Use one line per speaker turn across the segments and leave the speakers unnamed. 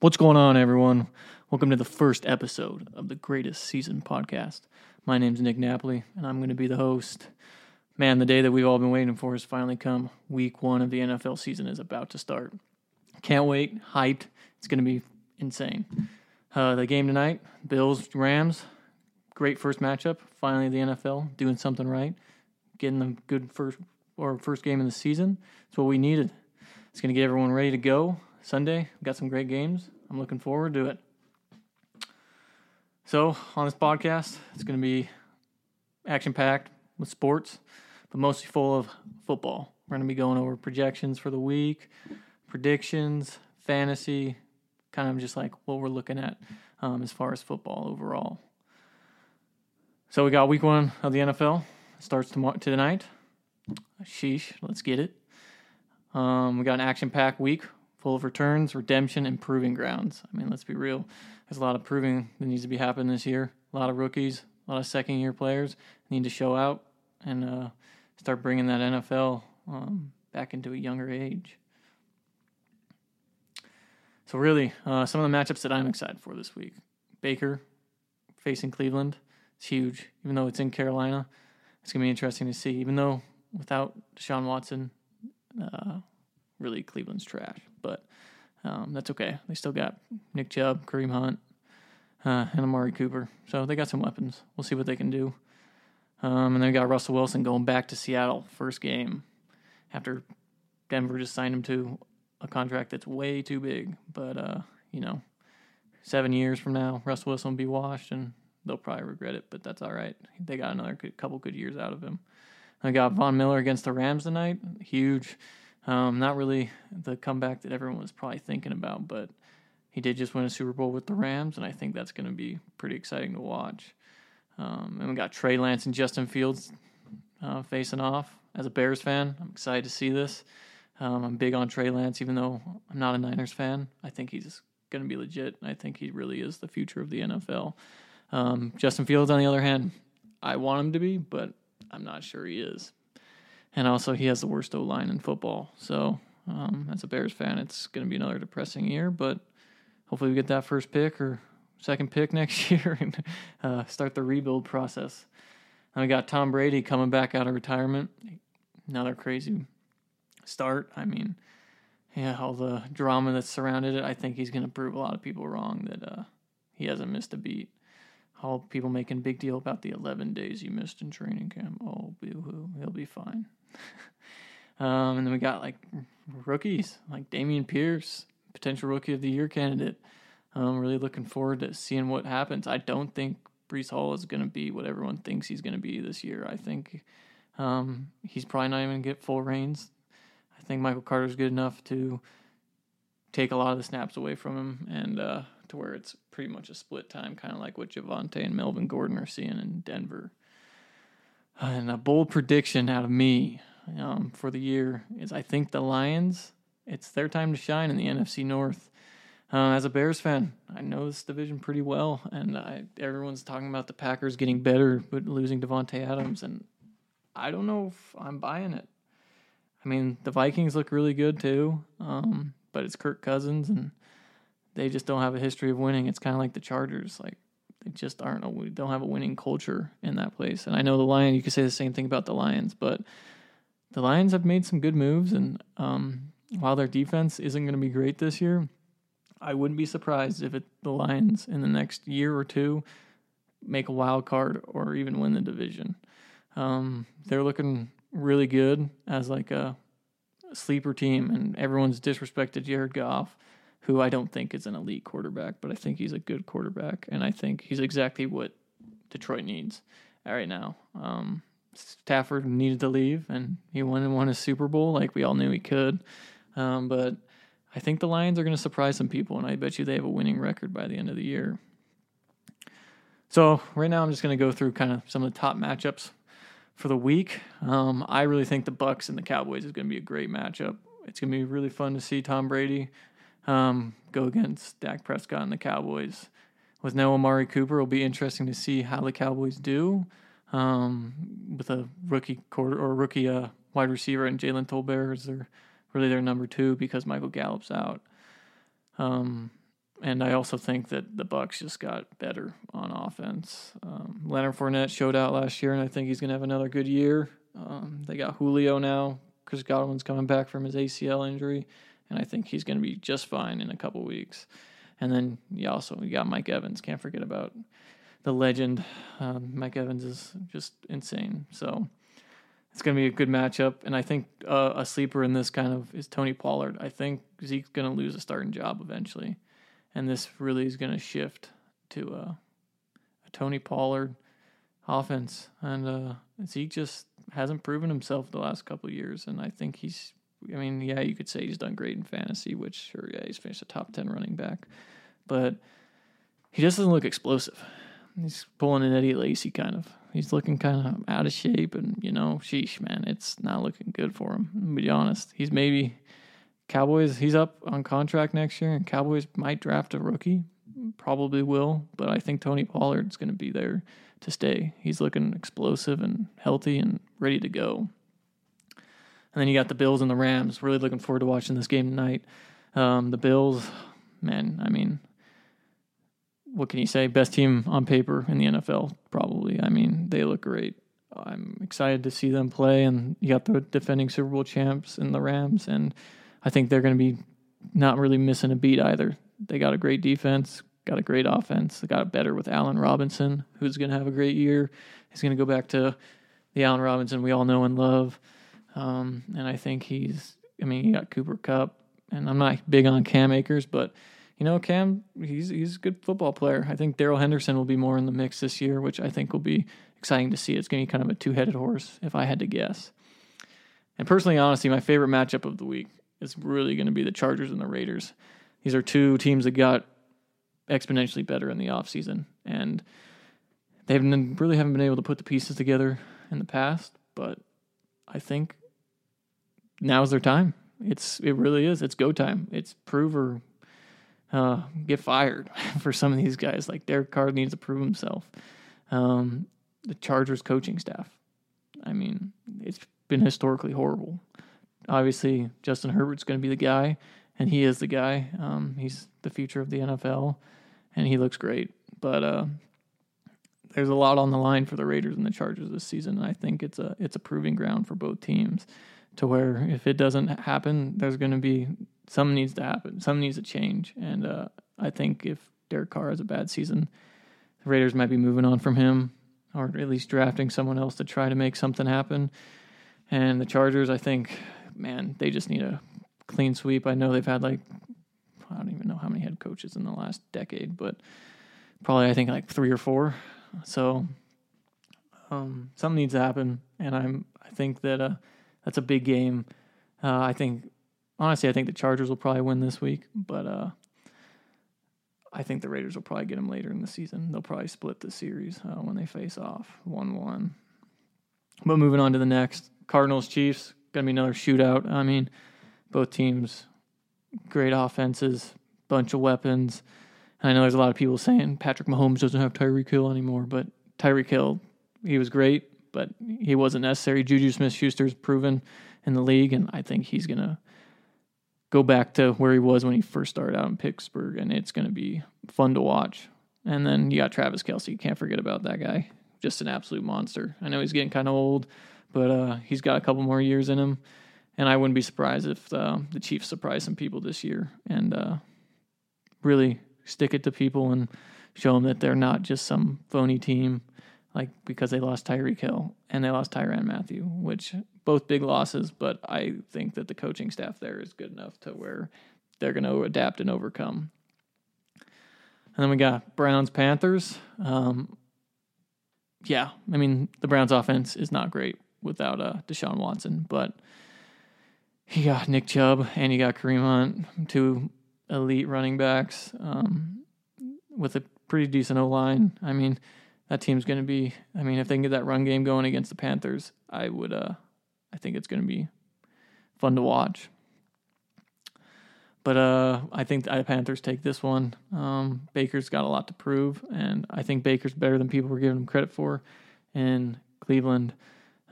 What's going on, everyone? Welcome to the first episode of the Greatest Season podcast. My name's Nick Napoli, and I'm going to be the host. Man, the day that we've all been waiting for has finally come. Week one of the NFL season is about to start. Can't wait. Hyped. It's going to be insane. Uh, the game tonight, Bills Rams. Great first matchup. Finally, the NFL doing something right, getting the good first or first game of the season. It's what we needed. It's going to get everyone ready to go. Sunday, we've got some great games. I'm looking forward to it. So, on this podcast, it's going to be action packed with sports, but mostly full of football. We're going to be going over projections for the week, predictions, fantasy, kind of just like what we're looking at um, as far as football overall. So, we got week one of the NFL. It starts tomorrow, tonight. Sheesh, let's get it. Um, we got an action packed week full of returns, redemption, and proving grounds. I mean, let's be real. There's a lot of proving that needs to be happening this year. A lot of rookies, a lot of second year players need to show out and uh, start bringing that NFL um, back into a younger age. So, really, uh, some of the matchups that I'm excited for this week Baker facing Cleveland. It's huge, even though it's in Carolina. It's going to be interesting to see, even though without Deshaun Watson, uh, really Cleveland's trash. But um, that's okay. They still got Nick Chubb, Kareem Hunt, uh, and Amari Cooper. So they got some weapons. We'll see what they can do. Um, and then we got Russell Wilson going back to Seattle, first game after Denver just signed him to a contract that's way too big. But, uh, you know, seven years from now, Russell Wilson will be washed and they'll probably regret it, but that's all right. They got another good, couple good years out of him. I got Von Miller against the Rams tonight. Huge. Um, not really the comeback that everyone was probably thinking about, but he did just win a Super Bowl with the Rams, and I think that's going to be pretty exciting to watch. Um, and we got Trey Lance and Justin Fields uh, facing off. As a Bears fan, I'm excited to see this. Um, I'm big on Trey Lance, even though I'm not a Niners fan. I think he's going to be legit. I think he really is the future of the NFL. Um, Justin Fields, on the other hand, I want him to be, but I'm not sure he is. And also, he has the worst O line in football. So, um, as a Bears fan, it's going to be another depressing year. But hopefully, we get that first pick or second pick next year and uh, start the rebuild process. And we got Tom Brady coming back out of retirement. Another crazy start. I mean, yeah, all the drama that's surrounded it. I think he's going to prove a lot of people wrong that uh, he hasn't missed a beat all people making big deal about the 11 days you missed in training camp. Oh, boo-hoo, he'll be fine. um, and then we got like rookies like Dameon Pierce, potential rookie of the year candidate. I'm really looking forward to seeing what happens. I don't think Breece Hall is going to be what everyone thinks he's going to be this year. I think um, he's probably not even going to get full reins. I think Michael Carter's good enough to take a lot of the snaps away from him and uh, to where it's pretty much a split time, kind of like what Javonte and Melvin Gordon are seeing in Denver. And a bold prediction out of me um, for the year is I think the Lions, it's their time to shine in the NFC North. Uh, as a Bears fan, I know this division pretty well, and I, everyone's talking about the Packers getting better, but losing Davante Adams, and I don't know if I'm buying it. I mean, the Vikings look really good too, um, but it's Kirk Cousins, and they just don't have a history of winning. It's kind of like the Chargers, like they just aren't a, don't have a winning culture in that place. And I know the Lions, you could say the same thing about the Lions, but the Lions have made some good moves. And um, while their defense isn't going to be great this year, I wouldn't be surprised if it, the Lions in the next year or two make a wild card or even win the division. Um, they're looking really good as like a sleeper team, and everyone's disrespected Jared Goff who I don't think is an elite quarterback, but I think he's a good quarterback, and I think he's exactly what Detroit needs right now. Um, Stafford needed to leave, and he went and won a Super Bowl like we all knew he could. Um, but I think the Lions are going to surprise some people, and I bet you they have a winning record by the end of the year. So right now, I'm just going to go through kind of some of the top matchups for the week. Um, I really think the Bucks and the Cowboys is going to be a great matchup. It's going to be really fun to see Tom Brady um, go against Dak Prescott and the Cowboys. With no Amari Cooper, it'll be interesting to see how the Cowboys do um, with a rookie quarter or rookie uh, wide receiver and Jalen Tolbert is their really their number two because Michael Gallup's out. Um, and I also think that the Bucks just got better on offense. Um, Leonard Fournette showed out last year, and I think he's going to have another good year. Um, they got Julio now. Chris Godwin's coming back from his ACL injury, and I think he's going to be just fine in a couple weeks. And then you also you got Mike Evans. Can't forget about the legend. Um, Mike Evans is just insane. So it's going to be a good matchup. And I think uh, a sleeper in this kind of is Tony Pollard. I think Zeke's going to lose a starting job eventually and this really is going to shift to a, a, Tony Pollard offense. And uh, Zeke just hasn't proven himself the last couple years, and I think he's. I mean, yeah, you could say he's done great in fantasy, which sure, yeah, he's finished a top ten running back, but he just doesn't look explosive. He's pulling an Eddie Lacy kind of. He's looking kind of out of shape, and you know, sheesh, man, it's not looking good for him. To be honest, he's maybe Cowboys, he's up on contract next year, and Cowboys might draft a rookie. Probably will, but I think Tony Pollard's going to be there to stay. He's looking explosive and healthy and ready to go. And then you got the Bills and the Rams. Really looking forward to watching this game tonight. Um, the Bills, man, I mean, what can you say? Best team on paper in the NFL, probably. I mean, they look great. I'm excited to see them play, and you got the defending Super Bowl champs in the Rams, and I think they're going to be not really missing a beat either. They got a great defense, got a great offense. They got better with Allen Robinson, who's going to have a great year. He's going to go back to the Allen Robinson we all know and love. Um, and I think he's, I mean, you got Cooper Kupp, and I'm not big on Cam Akers, but you know, Cam, he's he's a good football player. I think Darrell Henderson will be more in the mix this year, which I think will be exciting to see. It's going to be kind of a two headed horse, if I had to guess. And personally, honestly, my favorite matchup of the week is really going to be the Chargers and the Raiders. These are two teams that got exponentially better in the offseason, and they haven't really haven't been able to put the pieces together in the past. But I think now's their time. It's it really is. It's go time. It's prove or uh, get fired for some of these guys. Like Derek Carr needs to prove himself. Um, the Chargers coaching staff. I mean, it's been historically horrible obviously Justin Herbert's going to be the guy, and he is the guy. Um, he's the future of the NFL, and he looks great. But uh, there's a lot on the line for the Raiders and the Chargers this season, and I think it's a it's a proving ground for both teams. To where if it doesn't happen, there's going to be some needs to happen, some needs to change, and uh, I think if Derek Carr has a bad season, the Raiders might be moving on from him, or at least drafting someone else to try to make something happen. And the Chargers, I think man, they just need a clean sweep. I know they've had like I don't even know how many head coaches in the last decade, but probably I think like three or four. So um, something needs to happen, and I'm I think that uh, that's a big game. Uh, I think honestly, I think the Chargers will probably win this week, but uh, I think the Raiders will probably get them later in the season. They'll probably split the series uh, when they face off one one. But moving on to the next Cardinals Chiefs to be another shootout. I mean, both teams, great offenses, bunch of weapons. And I know there's a lot of people saying Patrick Mahomes doesn't have Tyreek Hill anymore, but Tyreek Hill, he was great, but he wasn't necessary. Juju Smith Schuster's proven in the league, and I think he's going to go back to where he was when he first started out in Pittsburgh, and it's going to be fun to watch. And then you got Travis Kelce. Can't forget about that guy. Just an absolute monster. I know he's getting kind of old, but uh, he's got a couple more years in him, and I wouldn't be surprised if uh, the Chiefs surprise some people this year and uh, really stick it to people and show them that they're not just some phony team, like because they lost Tyreek Hill and they lost Tyrann Mathieu, which both big losses. But I think that the coaching staff there is good enough to where they're going to adapt and overcome. And then we got Browns Panthers. Um, yeah, I mean the Browns offense is not great without uh, Deshaun Watson. But he got Nick Chubb and he got Kareem Hunt, two elite running backs um, with a pretty decent O line. I mean, that team's going to be. I mean, if they can get that run game going against the Panthers, I would. Uh, I think it's going to be fun to watch. But uh, I think the Panthers take this one. Um, Baker's got a lot to prove, and I think Baker's better than people were giving him credit for. In Cleveland,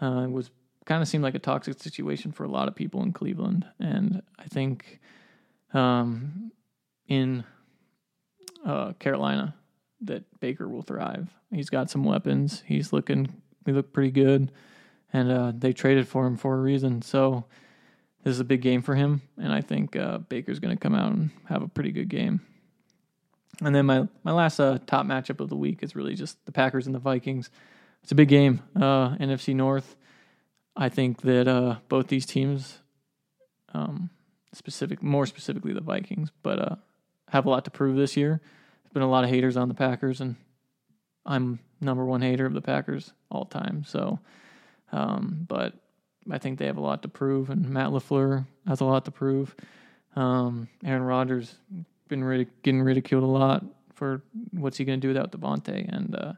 uh, was kind of seemed like a toxic situation for a lot of people in Cleveland, and I think um, in uh, Carolina that Baker will thrive. He's got some weapons. He's looking, he looked pretty good, and uh, they traded for him for a reason. So this is a big game for him, and I think uh, Baker's going to come out and have a pretty good game. And then my my last uh, top matchup of the week is really just the Packers and the Vikings. It's a big game, uh, NFC North. I think that uh, both these teams, um, specific more specifically the Vikings, but uh, have a lot to prove this year. Been a lot of haters on the Packers, and I'm number one hater of the Packers all time. So, um, but I think they have a lot to prove, and Matt Lafleur has a lot to prove. Um, Aaron Rodgers been getting ridiculed a lot for what's he going to do without Davante, and uh,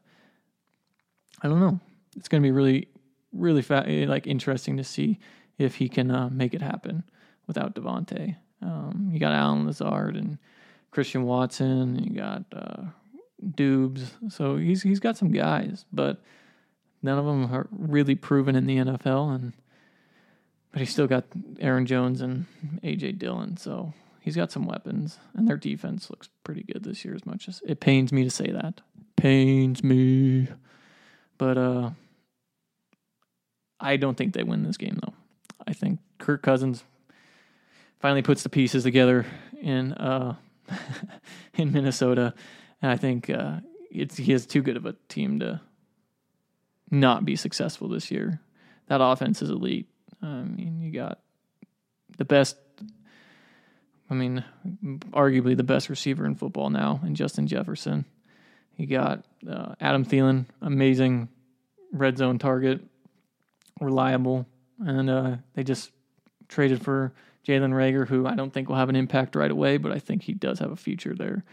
I don't know. It's going to be really, really fa- like interesting to see if he can uh, make it happen without Davante. Um, you got Allen Lazard and Christian Watson. You got uh, Doubs. So he's he's got some guys, but none of them are really proven in the NFL. And but he's still got Aaron Jones and AJ Dillon. So he's got some weapons, and their defense looks pretty good this year. As much as it pains me to say that, pains me. But uh, I don't think they win this game though. I think Kirk Cousins finally puts the pieces together in uh, in Minnesota, and I think uh, it's he has too good of a team to not be successful this year. That offense is elite. I mean, you got the best. I mean, arguably the best receiver in football now, in Justin Jefferson. You got uh, Adam Thielen, amazing red zone target, reliable, and uh, they just traded for Jalen Reagor, who I don't think will have an impact right away, but I think he does have a future there.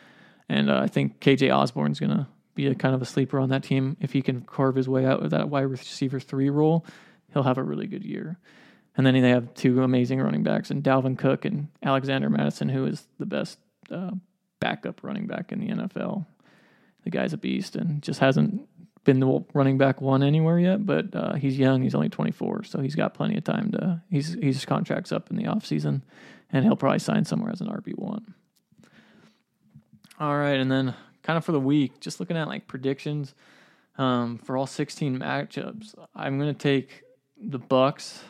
And uh, I think KJ Osborn's going to be a kind of a sleeper on that team. If he can carve his way out of that wide receiver three role, he'll have a really good year. And then they have two amazing running backs, and Dalvin Cook and Alexander Mattison, who is the best uh, backup running back in the NFL. The guy's a beast and just hasn't been the running back one anywhere yet, but uh, he's young. He's only 24, so he's got plenty of time to. He's he's contracts up in the off season, and he'll probably sign somewhere as an RB one. All right, and then kind of for the week, just looking at like predictions um, for all 16 matchups, I'm going to take the Bucks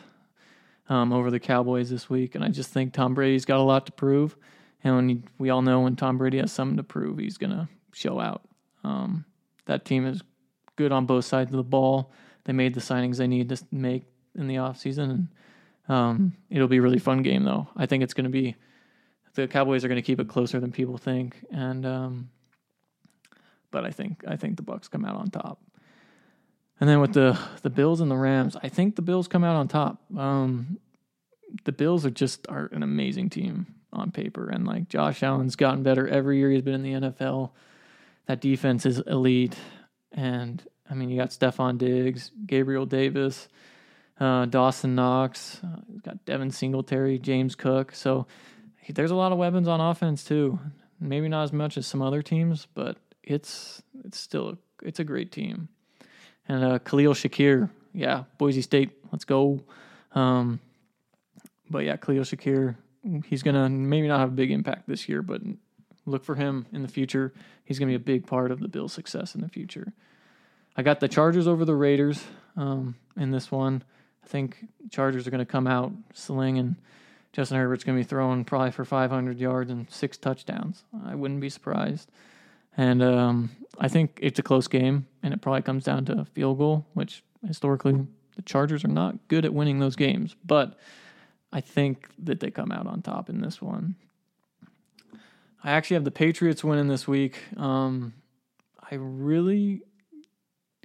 um, over the Cowboys this week, and I just think Tom Brady's got a lot to prove, and when he, we all know when Tom Brady has something to prove, he's going to show out. Um, that team is good on both sides of the ball. They made the signings they need to make in the offseason. And um, it'll be a really fun game, though. I think it's going to be the Cowboys are going to keep it closer than people think, and um, but I think I think the Bucks come out on top. And then with the the Bills and the Rams, I think the Bills come out on top. Um, the Bills are just are an amazing team on paper, and like Josh Allen's gotten better every year he's been in the NFL. That defense is elite. And I mean, you got Stefon Diggs, Gabriel Davis, uh, Dawson Knox, uh, got Devin Singletary, James Cook. So there's a lot of weapons on offense too. Maybe not as much as some other teams, but it's it's still it's a great team. And uh, Khalil Shakir, yeah, Boise State, let's go. Um, but yeah, Khalil Shakir, he's gonna maybe not have a big impact this year, but Look for him in the future. He's going to be a big part of the Bills' success in the future. I got the Chargers over the Raiders um, in this one. I think Chargers are going to come out slinging. Justin Herbert's going to be throwing probably for 500 yards and six touchdowns. I wouldn't be surprised. And um, I think it's a close game, and it probably comes down to a field goal, which historically the Chargers are not good at winning those games. But I think that they come out on top in this one. I actually have the Patriots winning this week. Um, I really,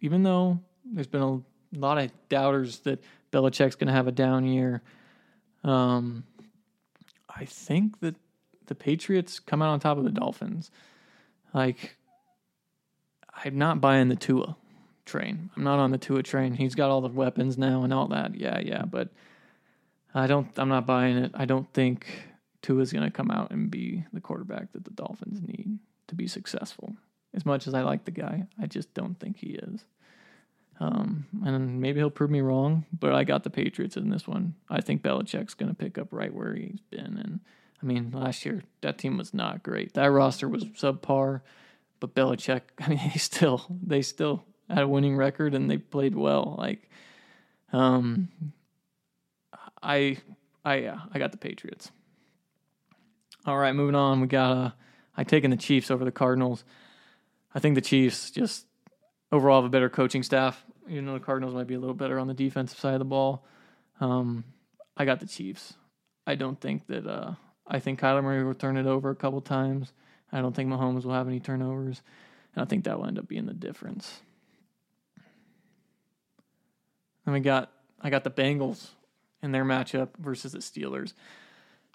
even though there's been a lot of doubters that Belichick's going to have a down year, um, I think that the Patriots come out on top of the Dolphins. Like, I'm not buying the Tua train. I'm not on the Tua train. He's got all the weapons now and all that. Yeah, yeah, but I don't. I'm not buying it. I don't think Tua's going to come out and be the quarterback that the Dolphins need to be successful. As much as I like the guy, I just don't think he is. Um, and maybe he'll prove me wrong, but I got the Patriots in this one. I think Belichick's going to pick up right where he's been, and I mean, last year that team was not great. That roster was subpar, but Belichick, I mean, they still they still had a winning record and they played well. Like, um, I I yeah, I got the Patriots. All right, moving on. We got uh, I taken the Chiefs over the Cardinals. I think the Chiefs just overall have a better coaching staff. Even though the Cardinals might be a little better on the defensive side of the ball, um, I got the Chiefs. I don't think that. Uh, I think Kyler Murray will turn it over a couple times. I don't think Mahomes will have any turnovers, and I think that will end up being the difference. And we got I got the Bengals in their matchup versus the Steelers.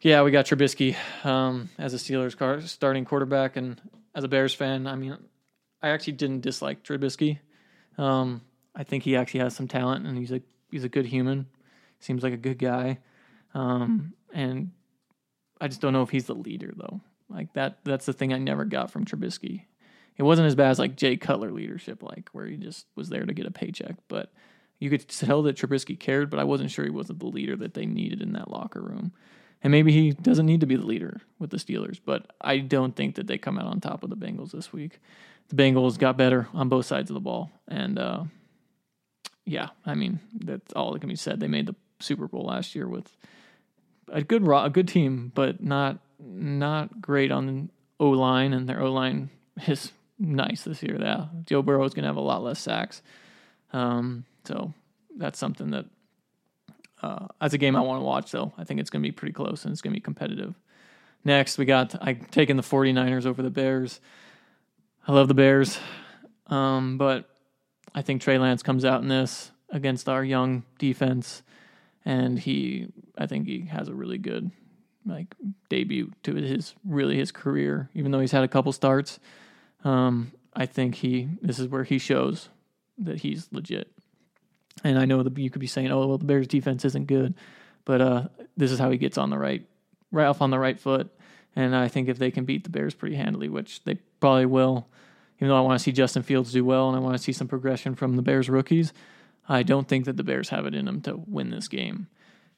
Yeah, we got Trubisky um, as a Steelers car, starting quarterback, and as a Bears fan, I mean, I actually didn't dislike Trubisky. Um, I think he actually has some talent, and he's a he's a good human. Seems like a good guy, um, and I just don't know if he's the leader though. Like that, that's the thing I never got from Trubisky. It wasn't as bad as like Jay Cutler leadership, like where he just was there to get a paycheck, but you could tell that Trubisky cared, but I wasn't sure he wasn't the leader that they needed in that locker room. And maybe he doesn't need to be the leader with the Steelers, but I don't think that they come out on top of the Bengals this week. The Bengals got better on both sides of the ball. And uh, yeah, I mean, that's all that can be said. They made the Super Bowl last year with a good a good team, but not not great on the O line, and their O line is nice this year. Yeah, Joe Burrow is going to have a lot less sacks. Um, so that's something that, uh, as a game I want to watch, though. I think it's going to be pretty close and it's going to be competitive. Next, we got I taken the 49ers over the Bears. I love the Bears, um, but I think Trey Lance comes out in this against our young defense, and he, I think he has a really good like debut to his really his career. Even though he's had a couple starts, um, I think he this is where he shows that he's legit. And I know that you could be saying, "Oh, well, the Bears' defense isn't good," but uh, this is how he gets on the right, right off on the right foot. And I think if they can beat the Bears pretty handily, which they probably will, even though I want to see Justin Fields do well and I want to see some progression from the Bears rookies, I don't think that the Bears have it in them to win this game.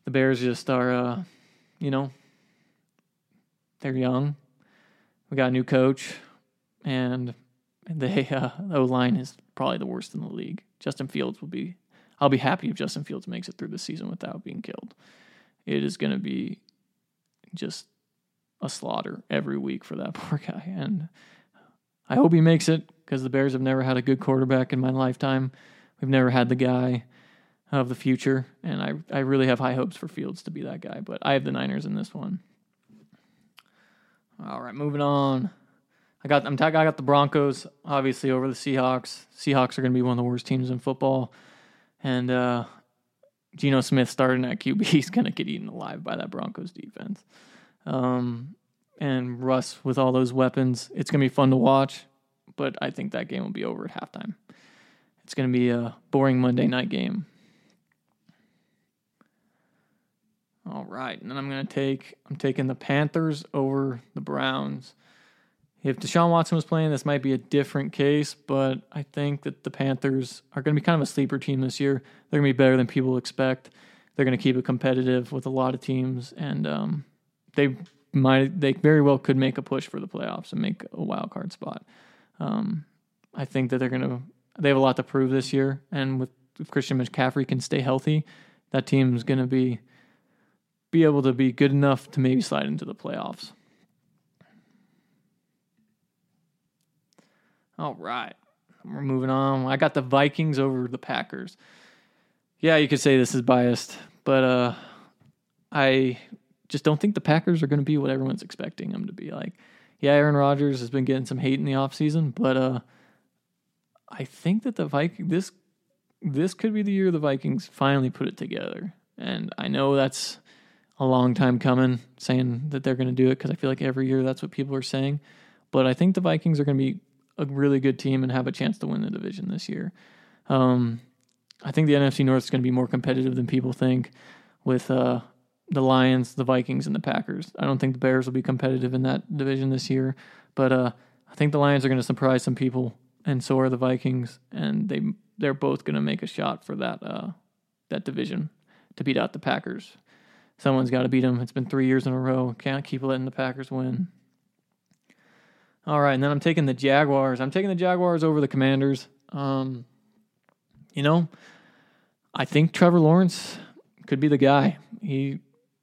The Bears just are, uh, you know, they're young. We got a new coach, and the uh, O line is probably the worst in the league. Justin Fields will be I'll be happy if Justin Fields makes it through the season without being killed. It is going to be just a slaughter every week for that poor guy. And I hope he makes it because the Bears have never had a good quarterback in my lifetime. We've never had the guy of the future. And I, I really have high hopes for Fields to be that guy. But I have the Niners in this one. All right, moving on. I got I'm I got the Broncos obviously over the Seahawks. Seahawks are going to be one of the worst teams in football. And uh, Geno Smith starting at QB, he's going to get eaten alive by that Broncos defense. Um, and Russ with all those weapons, it's going to be fun to watch, but I think that game will be over at halftime. It's going to be a boring Monday night game. All right, and then I'm going to take I'm taking the Panthers over the Browns. If Deshaun Watson was playing, this might be a different case, but I think that the Panthers are going to be kind of a sleeper team this year. They're going to be better than people expect. They're going to keep it competitive with a lot of teams, and um, they might they very well could make a push for the playoffs and make a wild card spot. Um, I think that they're going to they have a lot to prove this year, and with if Christian McCaffrey can stay healthy, that team's going to be be able to be good enough to maybe slide into the playoffs. All right. We're moving on. I got the Vikings over the Packers. Yeah, you could say this is biased, but uh, I just don't think the Packers are going to be what everyone's expecting them to be. Like, yeah, Aaron Rodgers has been getting some hate in the offseason, but uh, I think that the Viking this this could be the year the Vikings finally put it together. And I know that's a long time coming saying that they're going to do it because I feel like every year that's what people are saying. But I think the Vikings are going to be a really good team and have a chance to win the division this year. Um, I think the NFC North is going to be more competitive than people think with uh, the Lions, the Vikings, and the Packers. I don't think the Bears will be competitive in that division this year, but uh, I think the Lions are going to surprise some people, and so are the Vikings, and they they're both going to make a shot for that uh, that division to beat out the Packers. someone's got to beat them. It's been three years in a row. Can't keep letting the Packers win. All right, and then I'm taking the Jaguars. I'm taking the Jaguars over the Commanders. Um, you know, I think Trevor Lawrence could be the guy. He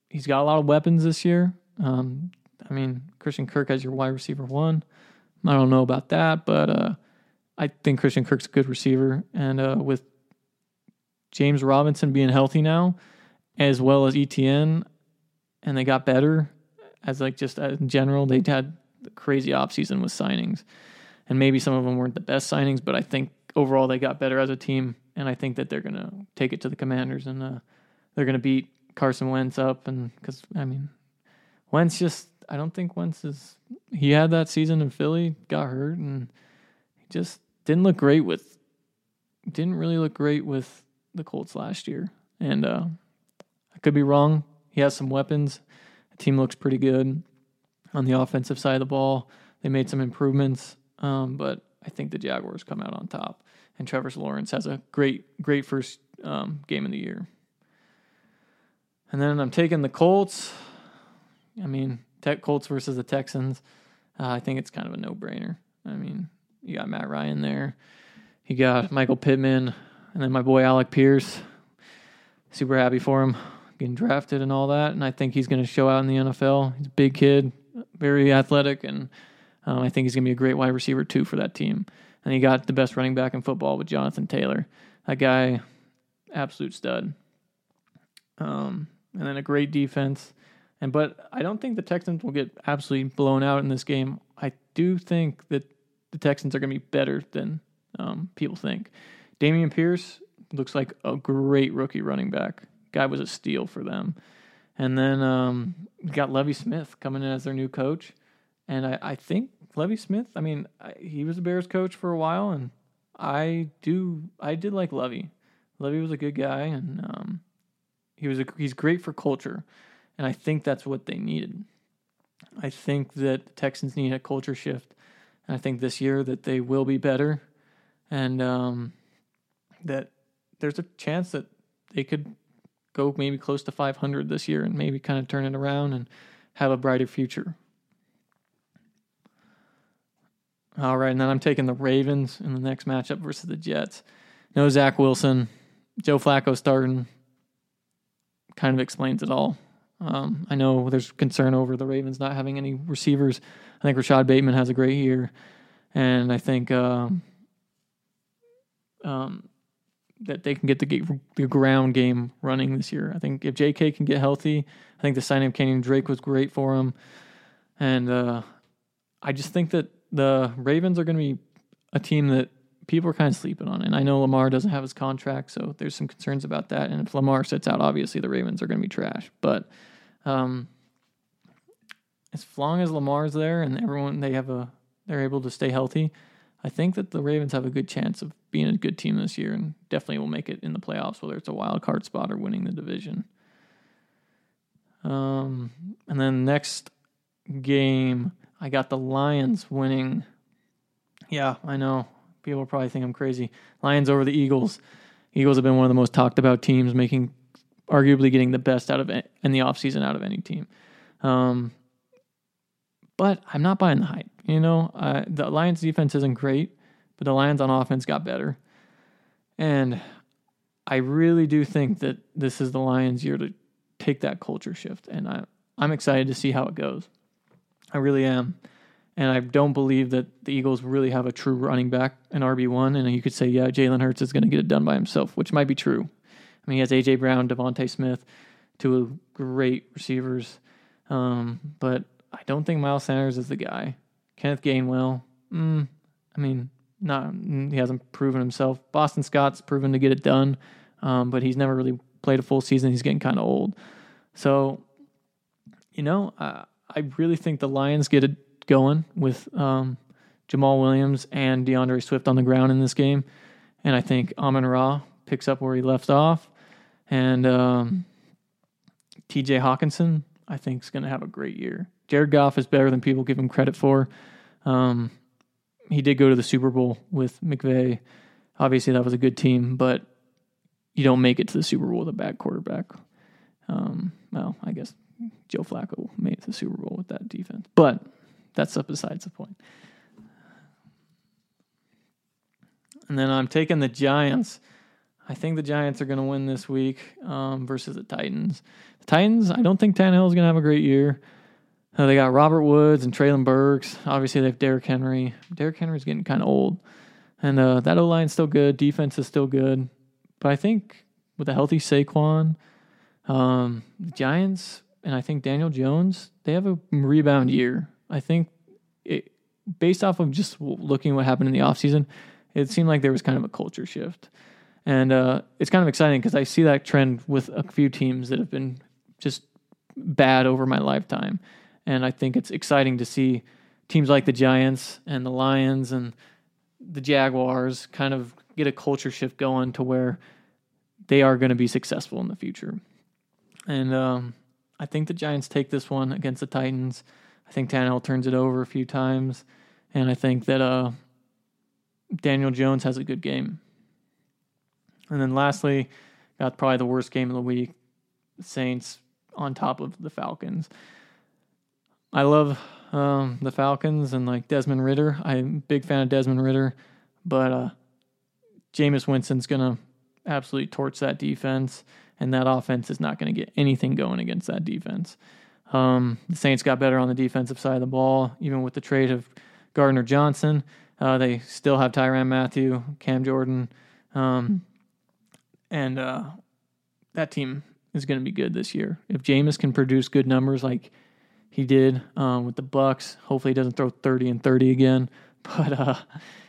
he's got a lot of weapons this year. Um, I mean, Christian Kirk as your wide receiver one. I don't know about that, but uh, I think Christian Kirk's a good receiver, and uh, with James Robinson being healthy now, as well as ETN, and they got better as like just in general. They had crazy offseason with signings, and maybe some of them weren't the best signings, but I think overall they got better as a team, and I think that they're gonna take it to the Commanders and uh, they're gonna beat Carson Wentz up, and because I mean, Wentz just I don't think Wentz is he had that season in Philly, got hurt, and he just didn't look great with didn't really look great with the Colts last year, and uh, I could be wrong. He has some weapons. The team looks pretty good on the offensive side of the ball. They made some improvements, um, but I think the Jaguars come out on top. And Trevor Lawrence has a great, great first um, game of the year. And then I'm taking the Colts. I mean, Tech Colts versus the Texans. Uh, I think it's kind of a no-brainer. I mean, you got Matt Ryan there. You got Michael Pittman, and then my boy Alec Pierce. Super happy for him getting drafted and all that. And I think he's going to show out in the NFL. He's a big kid, very athletic, and um, I think he's going to be a great wide receiver too for that team. And he got the best running back in football with Jonathan Taylor. That guy, absolute stud. Um, and then a great defense. And but I don't think the Texans will get absolutely blown out in this game. I do think that the Texans are going to be better than um, people think. Dameon Pierce looks like a great rookie running back. Guy was a steal for them. And then um, got Lovie Smith coming in as their new coach. And I, I think Lovie Smith, I mean, I, he was a Bears coach for a while, and I do, I did like Lovie. Lovie was a good guy, and um, he was a, he's great for culture, and I think that's what they needed. I think that the Texans need a culture shift, and I think this year that they will be better, and um, that there's a chance that they could go maybe close to 500 this year and maybe kind of turn it around and have a brighter future. All right, and then I'm taking the Ravens in the next matchup versus the Jets. No Zach Wilson, Joe Flacco starting kind of explains it all. Um, I know there's concern over the Ravens not having any receivers. I think Rashod Bateman has a great year, and I think um, um, that they can get the, the ground game running this year. I think if J.K. can get healthy, I think the signing of Kenyon Drake was great for him, and uh, I just think that the Ravens are going to be a team that people are kind of sleeping on. And I know Lamar doesn't have his contract, so there's some concerns about that. And if Lamar sits out, obviously the Ravens are going to be trash. But um, as long as Lamar's there and everyone they have a they're able to stay healthy, I think that the Ravens have a good chance of being a good team this year and definitely will make it in the playoffs, whether it's a wild card spot or winning the division. Um, and then next game, I got the Lions winning. Yeah, I know. People probably think I'm crazy. Lions over the Eagles. Eagles have been one of the most talked about teams, making arguably getting the best out of in the offseason out of any team. Um, but I'm not buying the hype. You know, the Lions defense isn't great, but the Lions on offense got better. And I really do think that this is the Lions' year to take that culture shift. And I, I'm excited to see how it goes. I really am. And I don't believe that the Eagles really have a true running back, an RB1. And you could say, yeah, Jalen Hurts is going to get it done by himself, which might be true. I mean, he has A.J. Brown, DeVonta Smith, two great receivers. Um, but I don't think Miles Sanders is the guy. Kenneth Gainwell, mm, I mean, not he hasn't proven himself. Boston Scott's proven to get it done, um, but he's never really played a full season. He's getting kind of old. So, you know, uh, I really think the Lions get it going with um, Jamaal Williams and D'Andre Swift on the ground in this game. And I think Amon Ra picks up where he left off. And um, TJ Hockenson, I think, is going to have a great year. Jared Goff is better than people give him credit for. Um, he did go to the Super Bowl with McVay. Obviously, that was a good team, but you don't make it to the Super Bowl with a bad quarterback. Um, well, I guess Joe Flacco made the Super Bowl with that defense, but that's up besides the point. And then I'm taking the Giants. I think the Giants are going to win this week um, versus the Titans. The Titans, I don't think Tannehill is going to have a great year. Uh, they got Robert Woods and Treylon Burks. Obviously, they have Derrick Henry. Derrick Henry's getting kind of old. And uh, that O line's still good. Defense is still good. But I think with a healthy Saquon, um, the Giants, and I think Daniel Jones, they have a rebound year. I think it, based off of just looking what happened in the offseason, it seemed like there was kind of a culture shift. And uh, it's kind of exciting because I see that trend with a few teams that have been just bad over my lifetime. And I think it's exciting to see teams like the Giants and the Lions and the Jaguars kind of get a culture shift going to where they are going to be successful in the future. And um, I think the Giants take this one against the Titans. I think Tannehill turns it over a few times, and I think that uh, Daniel Jones has a good game. And then lastly, got probably the worst game of the week: Saints on top of the Falcons. I love um, the Falcons and like Desmond Ridder. I'm a big fan of Desmond Ridder, but uh, Jameis Winston's gonna absolutely torch that defense, and that offense is not to get anything going against that defense. Um, the Saints got better on the defensive side of the ball, even with the trade of Gardner Johnson. Uh, they still have Tyrann Mathieu, Cam Jordan, um, and uh, that team is going to be good this year. If Jameis can produce good numbers like he did um, with the Bucks. Hopefully, he doesn't throw 30 and 30 again. But uh,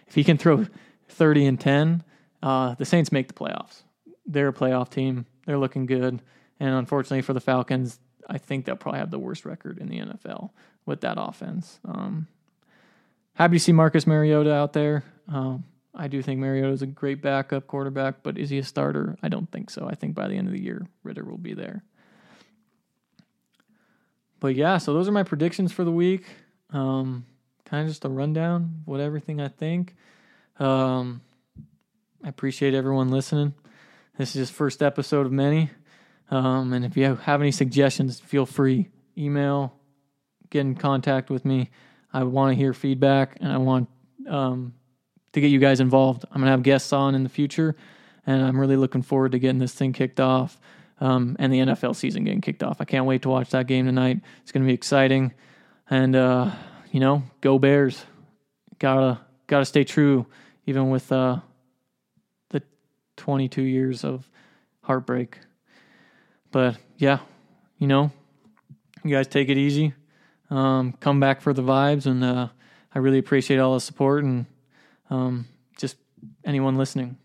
if he can throw 30 and 10, uh, the Saints make the playoffs. They're a playoff team. They're looking good. And unfortunately for the Falcons, I think they'll probably have the worst record in the NFL with that offense. Um, happy to see Marcus Mariota out there. Um, I do think Mariota is a great backup quarterback, but is he a starter? I don't think so. I think by the end of the year, Ridder will be there but yeah, so those are my predictions for the week. Um, kind of just a rundown of what everything I think. Um, I appreciate everyone listening. This is just first episode of many. Um, and if you have any suggestions, feel free email, get in contact with me. I want to hear feedback and I want um, to get you guys involved. I'm gonna have guests on in the future, and I'm really looking forward to getting this thing kicked off um, and the NFL season getting kicked off. I can't wait to watch that game tonight. It's going to be exciting, and uh, you know, go Bears! Gotta gotta stay true, even with uh, the 22 years of heartbreak. But yeah, you know, you guys take it easy. Um, come back for the vibes, and uh, I really appreciate all the support and um, just anyone listening.